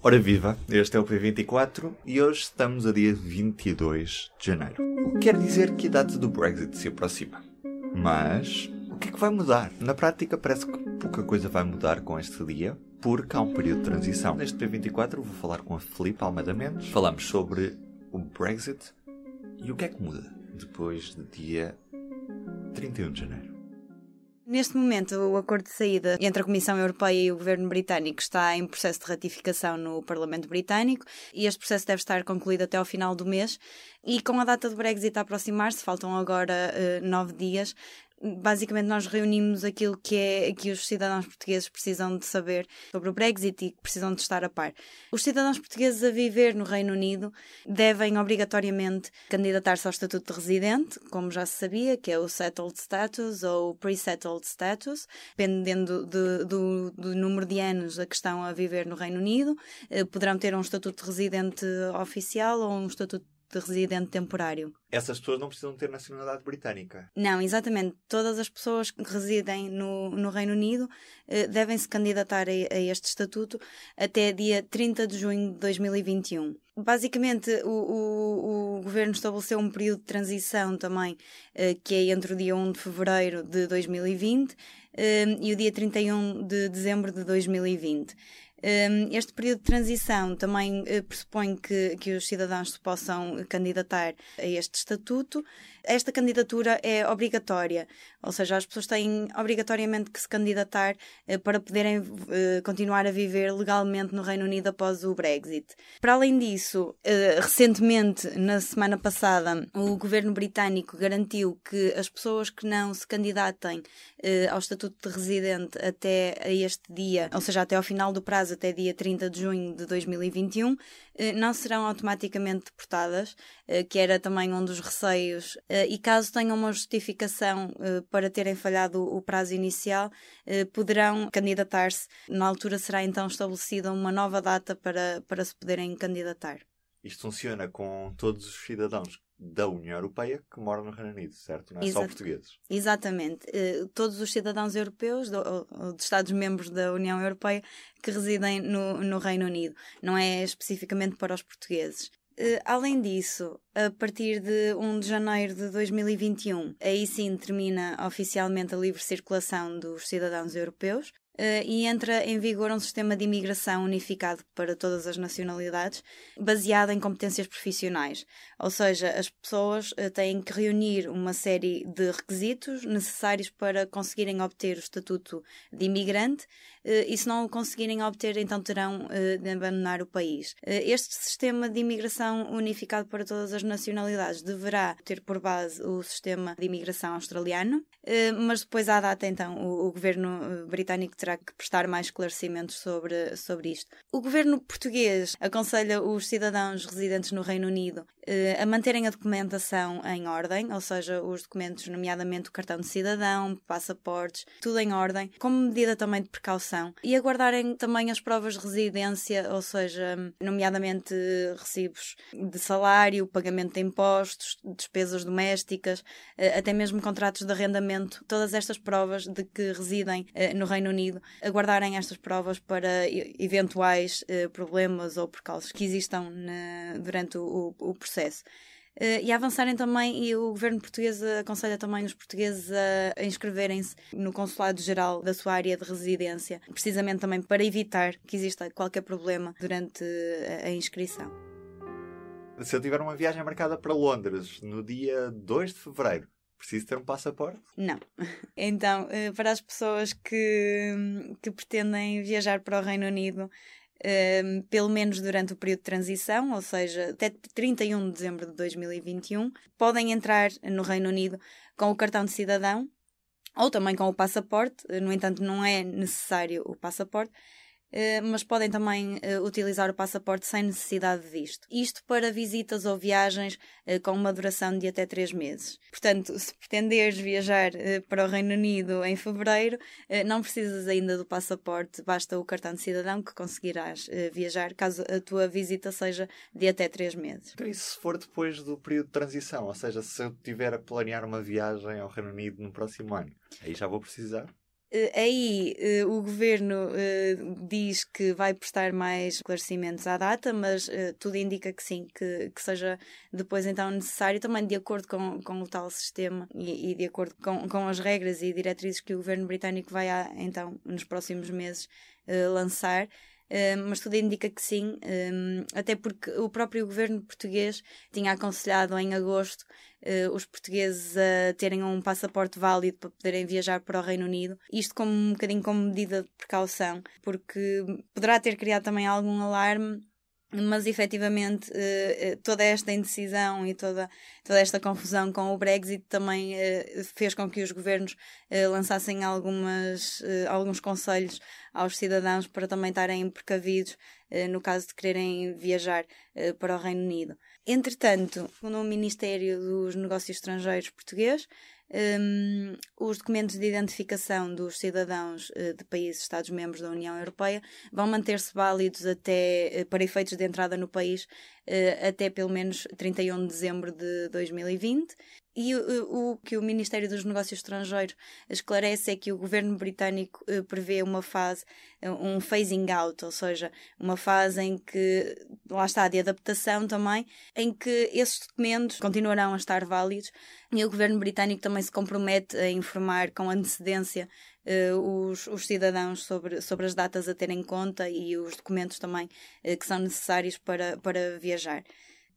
Ora viva, este é o P24 e hoje estamos a dia 22 de janeiro. O que quer dizer que a data do Brexit se aproxima. Mas o que é que vai mudar? Na prática parece que pouca coisa vai mudar com este dia, porque há um período de transição. Neste P24 vou falar com a Filipe Almeida Mendes. Falamos sobre o Brexit e o que é que muda depois do dia 31 de janeiro. Neste momento, o acordo de saída entre a Comissão Europeia e o governo britânico está em processo de ratificação no Parlamento Britânico e este processo deve estar concluído até ao final do mês. E com a data do Brexit a aproximar-se, faltam agora uh, nove dias, basicamente nós reunimos aquilo que é que os cidadãos portugueses precisam de saber sobre o Brexit e que precisam de estar a par. Os cidadãos portugueses a viver no Reino Unido devem obrigatoriamente candidatar-se ao estatuto de residente, como já se sabia, que é o settled status ou pre-settled status, dependendo do, do, do, número de anos a que estão a viver no Reino Unido, eh, poderão ter um estatuto de residente oficial ou um estatuto de residente temporário. Essas pessoas não precisam ter nacionalidade britânica. Não, exatamente. Todas as pessoas que residem no, no Reino Unido eh, devem se candidatar a, a, este estatuto até dia 30 de junho de 2021. Basicamente, o, o, o governo estabeleceu um período de transição também, eh, que é entre o dia 1 de fevereiro de 2020 eh, e o dia 31 de dezembro de 2020. Este período de transição também eh, pressupõe que, que os cidadãos se possam candidatar a este estatuto. Esta candidatura é obrigatória, ou seja, as pessoas têm obrigatoriamente que se candidatar eh, para poderem eh, continuar a viver legalmente no Reino Unido após o Brexit. Para além disso, recentemente, na semana passada, o governo britânico garantiu que as pessoas que não se candidatem ao estatuto de residente até este dia, ou seja, até ao final do prazo até dia 30 de junho de 2021, eh, não serão automaticamente deportadas, eh, que era também um dos receios, eh, e caso tenham uma justificação para terem falhado o prazo inicial, poderão candidatar-se. Na altura será então estabelecida uma nova data para, para se poderem candidatar. Isto funciona com todos os cidadãos da União Europeia que moram no Reino Unido, certo? Não é Exato. só portugueses. Exatamente. Uh, todos os cidadãos europeus, do, de Estados-membros da União Europeia, que residem no, no Reino Unido. Não é especificamente para os portugueses. Uh, além disso, a partir de 1 de janeiro de 2021, aí sim termina oficialmente a livre circulação dos cidadãos europeus, Uh, e entra em vigor um sistema de imigração unificado para todas as nacionalidades, baseado em competências profissionais. Ou seja, as pessoas uh, têm que reunir uma série de requisitos necessários para conseguirem obter o estatuto de imigrante, uh, e se não o conseguirem obter, então terão de abandonar o país. Este sistema de imigração unificado para todas as nacionalidades deverá ter por base o sistema de imigração australiano, mas depois, à data, então, o, o governo britânico terá terá que prestar mais esclarecimentos sobre, sobre isto. O governo português aconselha os cidadãos residentes no Reino Unido eh, a manterem a documentação em ordem, ou seja, os documentos, nomeadamente o cartão de cidadão, passaportes, tudo em ordem, como medida também de precaução, e aguardarem também as provas de residência, ou seja, nomeadamente recibos de salário, pagamento de impostos, despesas domésticas, eh, até mesmo contratos de arrendamento, todas estas provas de que residem eh, no Reino Unido aguardarem estas provas para eventuais uh, problemas ou percalços que existam na, durante o, o processo. Uh, e avançarem também, e o governo português aconselha também os portugueses a, inscreverem-se no Consulado-Geral da sua área de residência, precisamente também para evitar que exista qualquer problema durante a, a inscrição. Se eu tiver uma viagem marcada para Londres no dia 2 de fevereiro, Preciso ter um passaporte? Não. Então, eh, para as pessoas que, que pretendem viajar para o Reino Unido, um, pelo menos durante o período de transição, ou seja, até 31 de dezembro de 2021, podem entrar no Reino Unido com o cartão de cidadão ou também com o passaporte. No entanto, não é necessário o passaporte. Eh, mas podem também eh, utilizar o passaporte sem necessidade de visto. Isto para visitas ou viagens eh, com uma duração de até três meses. Portanto, se pretenderes viajar para o Reino Unido em fevereiro, não precisas ainda do passaporte, basta o cartão de cidadão que conseguirás viajar caso a tua visita seja de até três meses. Então, e se for depois do período de transição? Ou seja, se eu tiver a planear uma viagem ao Reino Unido no próximo ano, aí já vou precisar? Eh, aí eh, o governo eh, diz que vai prestar mais esclarecimentos à data, mas tudo indica que sim, que, que seja depois então necessário, também de acordo com, com o tal sistema e, e de acordo com, com as regras e diretrizes que o governo britânico vai então nos próximos meses lançar. Mas tudo indica que sim, um, até porque o próprio governo português tinha aconselhado em agosto uh, os portugueses a terem um passaporte válido para poderem viajar para o Reino Unido. Isto como um bocadinho como medida de precaução, porque poderá ter criado também algum alarme mas efetivamente eh, toda esta indecisão e toda, toda esta confusão com o Brexit também fez com que os governos lançassem algumas, alguns conselhos aos cidadãos para também estarem precavidos no caso de quererem viajar para o Reino Unido. Entretanto, no Ministério dos Negócios Estrangeiros português, um, os documentos de identificação dos cidadãos uh, de países Estados-membros da União Europeia vão manter-se válidos até, uh, para efeitos de entrada no país até pelo menos 31 de dezembro de 2020 e o, o, que o Ministério dos Negócios Estrangeiros esclarece é que o governo britânico uh, prevê uma fase, um phasing out, ou seja, uma fase em que, lá está, de adaptação também, em que esses documentos continuarão a estar válidos. E o governo britânico também se compromete a informar com antecedência os, os, cidadãos sobre, sobre as datas a ter em conta e os documentos também que são necessários para, para viajar.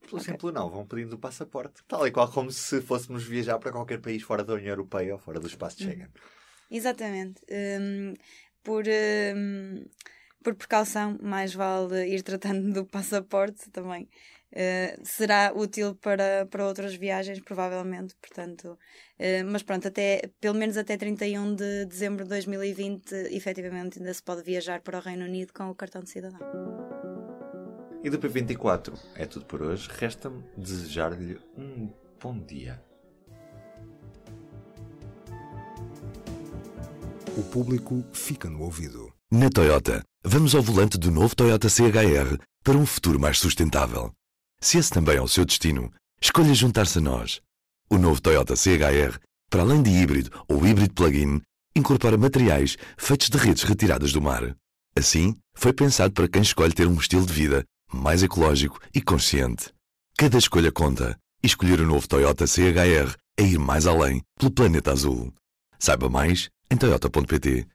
Pelo okay. simples não, vão pedindo o passaporte. Tal e qual como se fôssemos viajar para qualquer país fora da União Europeia ou fora do espaço de Schengen. Exatamente. Um, por, um, por precaução, mais vale ir tratando do passaporte também. Uh, será útil para, para outras viagens, provavelmente, portanto, uh, mas pronto, até, pelo menos até 31 de dezembro de 2020, efetivamente ainda se pode viajar para o Reino Unido com o cartão de cidadão. E do P24 é tudo por hoje. Resta-me desejar-lhe um bom dia. O público fica no ouvido. Na Toyota, vamos ao volante do novo Toyota CHR para um futuro mais sustentável. Se esse também é o seu destino, escolha juntar-se a nós. O novo Toyota CHR, para além de híbrido ou híbrido plug-in, incorpora materiais feitos de redes retiradas do mar. Assim, foi pensado para quem escolhe ter um estilo de vida mais ecológico e consciente. Cada escolha conta e escolher o novo Toyota CHR é ir mais além pelo planeta azul. Saiba mais em toyota.pt